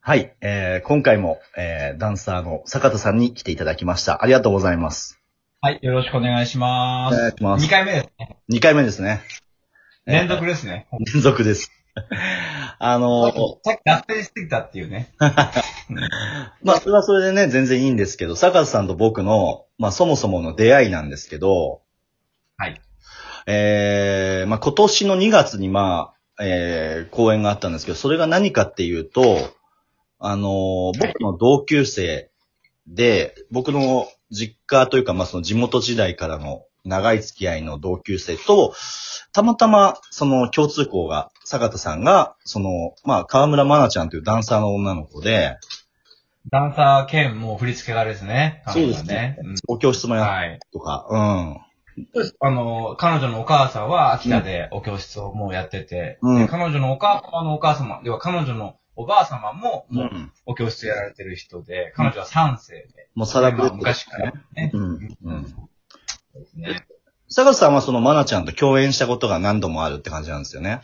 はい、えー、今回も、えー、ダンサーの坂田さんに来ていただきました。ありがとうございます。はい、よろしくお願いしまお願いす。します2回目ですね。2回目ですね。連続ですね。連続です。あのー、さっき脱線しすぎたっていうね。まあ、それはそれでね、全然いいんですけど、坂田さんと僕の、まあ、そもそもの出会いなんですけど、はい。えー、まあ、今年の2月にまあ、えー、公演があったんですけど、それが何かっていうと、あのー僕の同級生で、僕の実家というか、まあ、その地元時代からの長い付き合いの同級生と、たまたま、その共通項が、坂田さんが、その、まあ、河村愛菜ちゃんというダンサーの女の子で、ダンサー兼もう振り付け家ですね。そうですね。お教室もやっうんはい。とか、うん。そうです。あの、彼女のお母さんは秋田でお教室をもうやってて、うんで彼女のお母様のお母様、要は彼女のおばあ様も、もううん。お教室やられてる人で、彼女は3世で、もうサラブまあ昔からね。うん。うん。ですね。坂田さんはその愛菜ちゃんと共演したことが何度もあるって感じなんですよね。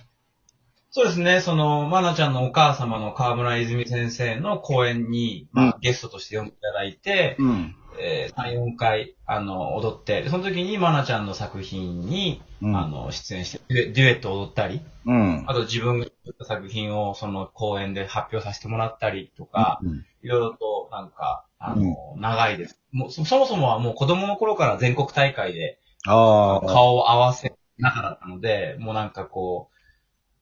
そうですね、その、まなちゃんのお母様の河村泉先生の講演に、まあうんゲストとして呼んでいただいて、うん。えー、3、4回、あの、踊って、でその時にまなちゃんの作品に、うんあの、出演して、デュエットを踊ったり、うん。あと自分が作った作品をその講演で発表させてもらったりとか、うんいろいろとなんか、あの、長いです。もうそ、そもそもはもう子供の頃から全国大会でああ。顔を合わせ仲だったので、もうなんかこう、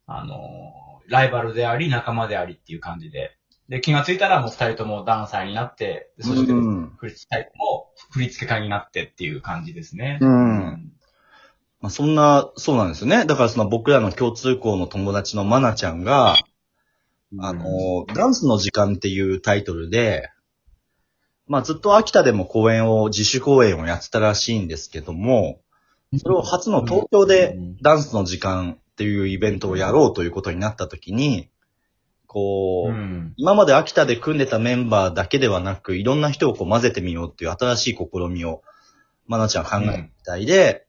あの、ライバルであり仲間でありっていう感じで、で、気がついたらもう二人ともダンサーになって、でそしてうん振り付けも振り付け家になってっていう感じですね。うんまあ、そんな、そうなんですよね。だからその僕らの共通項の友達のマナちゃんが、あの、ダンスの時間っていうタイトルで、まあずっと秋田でも公演を、自主公演をやってたらしいんですけども、それを初の東京でダンスの時間っていうイベントをやろうということになった時に、こう、うん。今まで秋田で組んでたメンバーだけではなく、いろんな人をこう混ぜてみようっていう新しい試みを、まなちゃん考えたみたいで、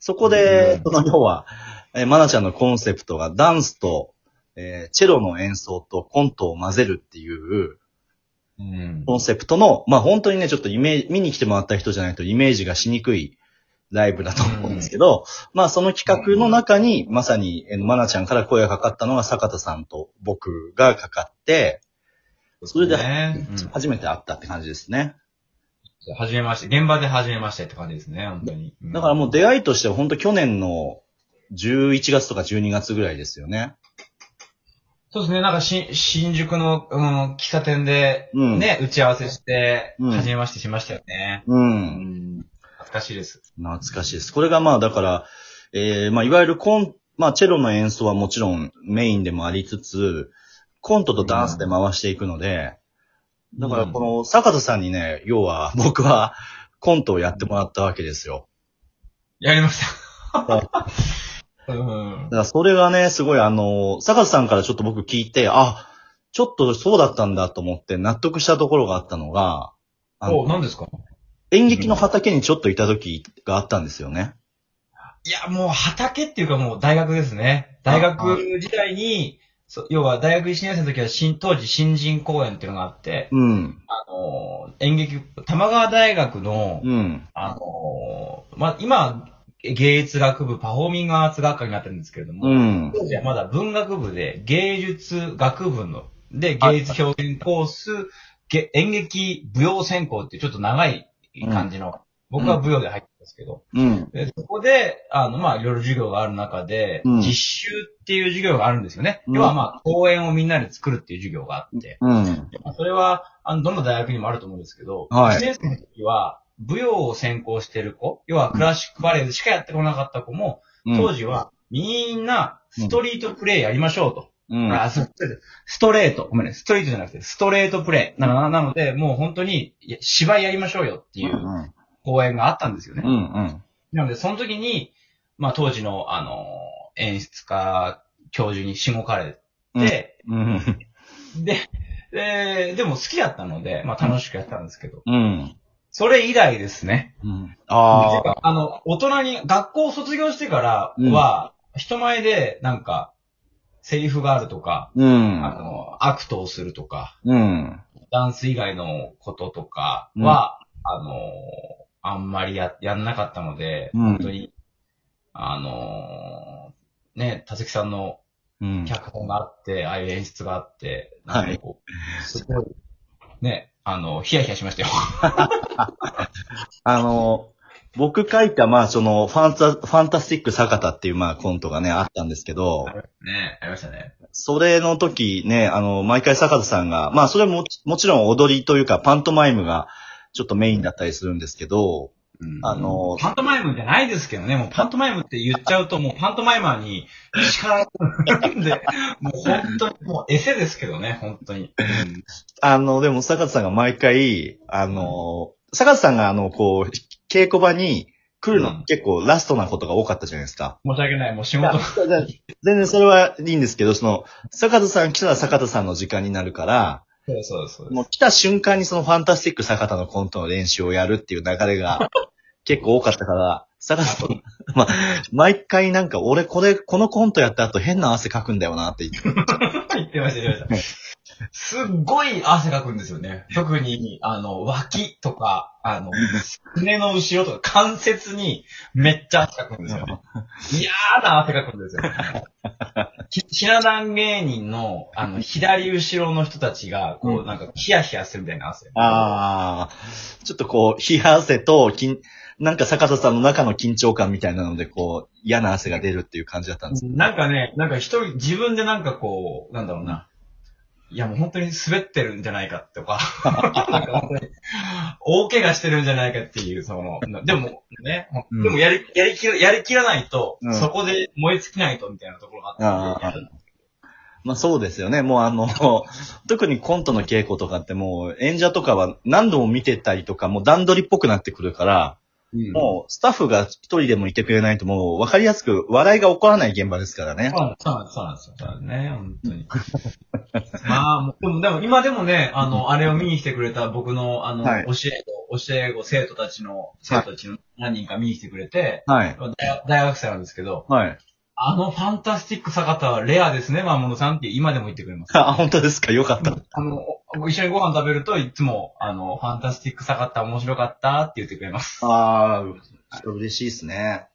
そこで、その要は、えーまなちゃんのコンセプトがダンスと、えーチェロの演奏とコントを混ぜるっていううん。コンセプトの、まあ本当にね、ちょっとイメージ、見に来てもらった人じゃないとイメージがしにくいライブだと思うんですけど、まあその企画の中に、まさに、えーまなちゃんから声がかかったのが坂田さんと僕がかかって、それでね、初めて会ったって感じですね。うん。はじめまして、現場ではじめましてって感じですね、本当に。うんだからもう出会いとしては本当去年の11月とか12月ぐらいですよね。そうですね、なんかし、新宿の、うん、喫茶店で、うんね、打ち合わせして、うんはじめましてしましたよね。う。うんん。懐かしいです。懐かしいです。これがまあだから、えー、まあいわゆるコン、まあチェロの演奏はもちろんメインでもありつつ、コントとダンスで回していくので、だからこの坂田さんにね、要は僕はコントをやってもらったわけですよ。やりました。うんだ。からそれがね、すごいあの、坂田さんからちょっと僕聞いて、あ、ちょっとそうだったんだと思って納得したところがあったのが、あのお、何ですか？演劇の畑にちょっといた時があったんですよね。いや、もう畑っていうかもう大学ですね。大学時代に、そう要は大学1年生の時は新、当時新人公演っていうのがあって、うん。あの、演劇、玉川大学の、うん。あの、ま、今、芸術学部、パフォーミングアーツ学科になってるんですけれども、うん。当時はまだ文学部で芸術学部の、で、芸術表現コース、げ演劇舞踊専攻ってちょっと長い感じの、僕は舞踊で入ってるんですけど、うん。でそこで、あの、まあ、いろいろ授業がある中で、うん実習っていう授業があるんですよね。うん要はまあ、講演をみんなで作るっていう授業があって、それは、あの、どの大学にもあると思うんですけど、はい1年生の時は、舞踊を専攻してる子、要はクラシックバレエしかやってこなかった子も、当時は、みんな、ストリートプレイやりましょうと。うん。あ、スストレート。ごめんね。ストリートじゃなくて、ストレートプレイ。なのなので、もう本当に、いや芝居やりましょうよっていううん。講演があったんですよね。うん。うん。なので、その時に、まあ当時の、あの、演出家、教授にしごかれて、うん。で、で、でも好きだったので、まあ楽しくやってたんですけど、うん。それ以来ですね。うん。ああ。あの、大人に、学校を卒業してからは、人前で、なんか、セリフがあるとか、うん。あの、アクトをするとか、うん。ダンス以外のこととかは、あの、あんまりや、やんなかったので、うん本当に、あの、ね、たつきさんのうん。脚本があって、ああいう演出があって、なんかこう、すごい、ね、あの、ヒヤヒヤしましたよ。あの、僕書いた、まあ、その、ファンタ、ファンタスティック坂田っていう、まあ、コントがね、あったんですけど、ね、ありましたね。それの時ね、あの、毎回坂田さんが、まあ、それも、もちろん踊りというか、パントマイムが、ちょっとメインだったりするんですけど、うんあのパントマイムじゃないですけどね、もうパントマイムって言っちゃうと、もうパントマイマーに力が入るんで、もう本当に、もうエセですけどね、本当に。うんあの、でも坂田さんが毎回、あの、坂田さんが、あの、こう、稽古場に来るの、うん結構ラストなことが多かったじゃないですか。申し訳ない、もう仕事。全然それはいいんですけど、その、坂田さん来たら坂田さんの時間になるから、そうそうそうもう来た瞬間にそのファンタスティック坂田のコントの練習をやるっていう流れが結構多かったから、坂田さん、まあ、毎回なんか俺これ、このコントやった後変な汗かくんだよなって言って。言ってました、言ってました。すっごい汗かくんですよね。特に、あの、脇とか、あの、胸の後ろとか関節にめっちゃ汗かくんですよね。嫌な汗かくんですよ。ひひな壇芸人の、あの、左後ろの人たちが、こうう、なんか、ヒヤヒヤするみたいな汗。ああ、ちょっとこう、冷や汗と、きんなんか坂田さんの中の緊張感みたいなので、こう、嫌な汗が出るっていう感じだったんです。なんかね、なんか一人、自分でなんかこう、なんだろうな。いやもう本当に滑ってるんじゃないかとか、大怪我してるんじゃないかっていう、その、でもね、うんでもやり、やりきら、やりきらないと、うんそこで燃え尽きないとみたいなところがあったまあそうですよね。もうあの、特にコントの稽古とかってもう演者とかは何度も見てたりとか、もう段取りっぽくなってくるから、うんもうスタッフが一人でもいてくれないともう分かりやすく笑いが起こらない現場ですからね。そうなんです、そうなんです、そうなんですよ。そうなんですね、本当に。まあ、もうでも、でも今でもね、あの、あれを見に来てくれた僕の、あの、はい教え子、教え子生徒たちの、生徒たちの何人か見に来てくれて、はい。大学生なんですけど、はい。あのファンタスティック坂田はレアですね、マモノさんって今でも言ってくれます。あ、本当ですか？よかった。あの、お一緒にご飯食べるといつも、あの、ファンタスティック坂田面白かったって言ってくれます。ああ、嬉しいですね。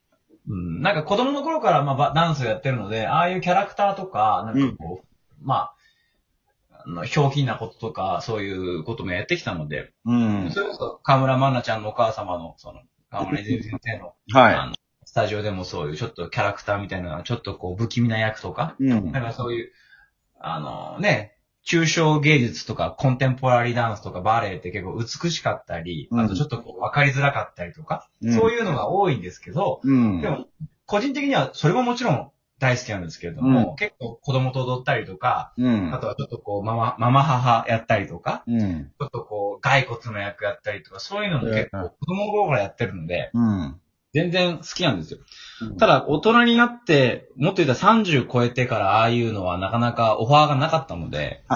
うん。なんか子供の頃からまあばダンスをやってるので、ああいうキャラクターとか、なんかこう、まあ、あの、ひょうきんなこととか、そういうこともやってきたので、うん。それこそ河村真奈ちゃんのお母様の、その、河村泉先生の、はあの、スタジオでもそういうちょっとキャラクターみたいな、ちょっとこう不気味な役とか、い。うん。なんかそういう、あのね、抽象芸術とかコンテンポラリーダンスとかバレエって結構美しかったり、うんあとちょっとこう分かりづらかったりとか、うんそういうのが多いんですけど、うん。でも個人的にはそれももちろん大好きなんですけれども、結構子供と踊ったりとか、うんあ。とはちょっとこうママ、ママ母やったりとか、うん。ちょっとこう骸骨の役やったりとか、そういうのも結構子供の頃からやってるので、うん。全然好きなんですよ。ただ、大人になって、もっと言ったら30超えてからああいうのはなかなかオファーがなかったので、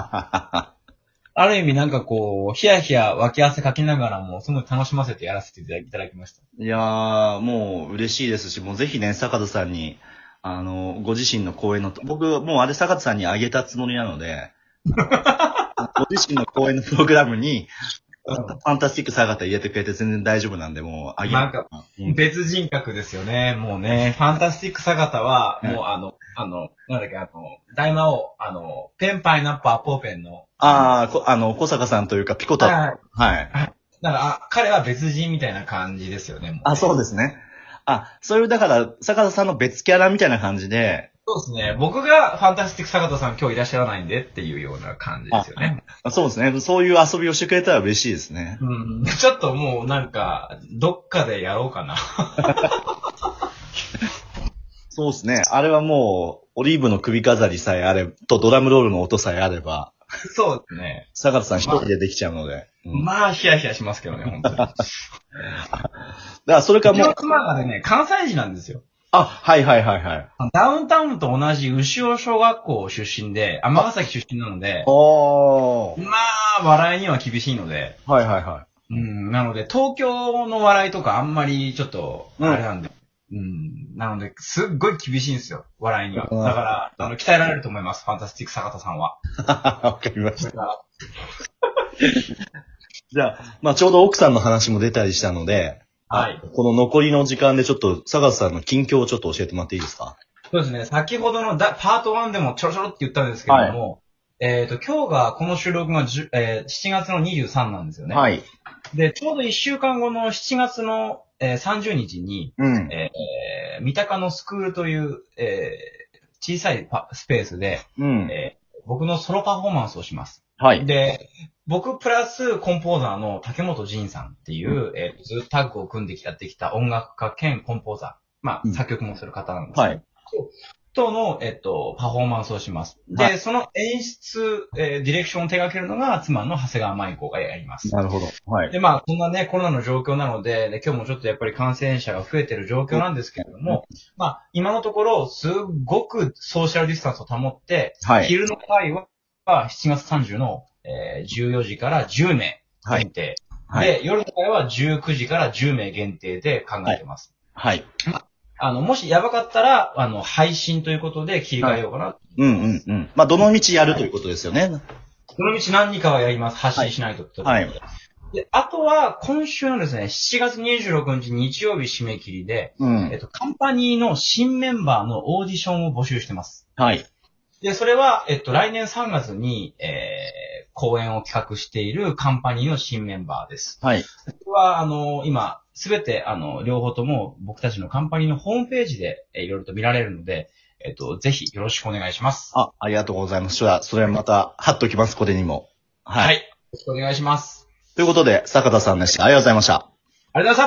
ある意味なんかこう、ヒヤヒヤ脇汗かきながらも、すごい楽しませてやらせていただきました。いやー、もう嬉しいですし、もうぜひね、坂田さんに、あの、ご自身の公演の、僕、もうあれ坂田さんにあげたつもりなので、ご自身の公演のプログラムに、ファンタスティック坂田入れてくれて全然大丈夫なんで、もうあげる。なんかうん別人格ですよね。もうね、ファンタスティック坂田は、うんもうあの、あの、なんだっけ、あの、大魔王、あの、ペンパイナップアポーペンの、あーこあの、小坂さんというか、ピコタ、はい。はい。だから、あ彼は別人みたいな感じですよね。あ、そうですね。あ、そういう、だから、坂田さんの別キャラみたいな感じで、そうですね。僕がファンタスティック坂田さん今日いらっしゃらないんでっていうような感じですよね。あそうですね。そういう遊びをしてくれたら嬉しいですね。うん。ちょっともうなんか、どっかでやろうかな。そうですね。あれはもう、オリーブの首飾りさえあれ、とドラムロールの音さえあれば、そうですね。坂田さん一人でできちゃうので。うんだかまあ、ヒヤヒヤしますけどね、本当に。らそれかもう、妻がね、関西人なんですよ。あ、はいはいはいはい。ダウンタウンと同じ牛尾小学校出身で、尼崎出身なので、おー。まあ、笑いには厳しいので、はいはいはうん、なので、東京の笑いとかあんまりちょっと、うんあれなんで。うん。なので、すっごい厳しいんですよ、笑いには。だうんから、あの、鍛えられると思います、ファンタスティック坂田さんは。わかりました。じゃあ、まあちょうど奥さんの話も出たりしたので、はい。この残りの時間でちょっと、坂田さんの近況をちょっと教えてもらっていいですか？そうですね、先ほどのだパート1でもちょろちょろって言ったんですけれども、えっ、と、今日が、この収録が10、えー7月の23なんですよね。はい。で、ちょうど1週間後の7月の、えー30日に、うん。えー、三鷹のスクールという、えー小さいパスペースで、うん。えー僕のソロパフォーマンスをします。はい。で、僕プラスコンポーザーの竹本仁さんっていう、えーずっとタッグを組んでやってきた音楽家兼コンポーザー。まあ、うん作曲もする方なんですけどはい。との、えっと、パフォーマンスをします。で、はいその演出、えーディレクションを手掛けるのが妻の長谷川舞子がやります。なるほど。はい。で、まあ、こんなね、コロナの状況なので、で今日もちょっとやっぱり感染者が増えてる状況なんですけれども、まあ、今のところ、すっごくソーシャルディスタンスを保って、はい。昼の会は、7月30の、えー14時から10名はい限定。はい。で、夜の会は19時から10名限定で考えてます。はい。あの、もしやばかったら、あの、配信ということで切り替えようかな。うんうんうん。まあ、どの道やるということですよね。この道何かはやります。発信しないとってことで。はいで、あとは、今週のですね、7月26日日曜日締め切りで、うんえっ。と、カンパニーの新メンバーのオーディションを募集してます。はい。で、それは、えっと、来年3月に、えー、公演を企画しているカンパニーの新メンバーです。はい。これは、あの、今、すべて、あの、両方とも僕たちのカンパニーのホームページで、えーいろいろと見られるので、えっと、ぜひよろしくお願いします。あ、ありがとうございます。それは、それはまた、貼っときます、これにも。はい。よろしくお願いします。ということで、坂田さんでした。ありがとうございました。ありがとうございました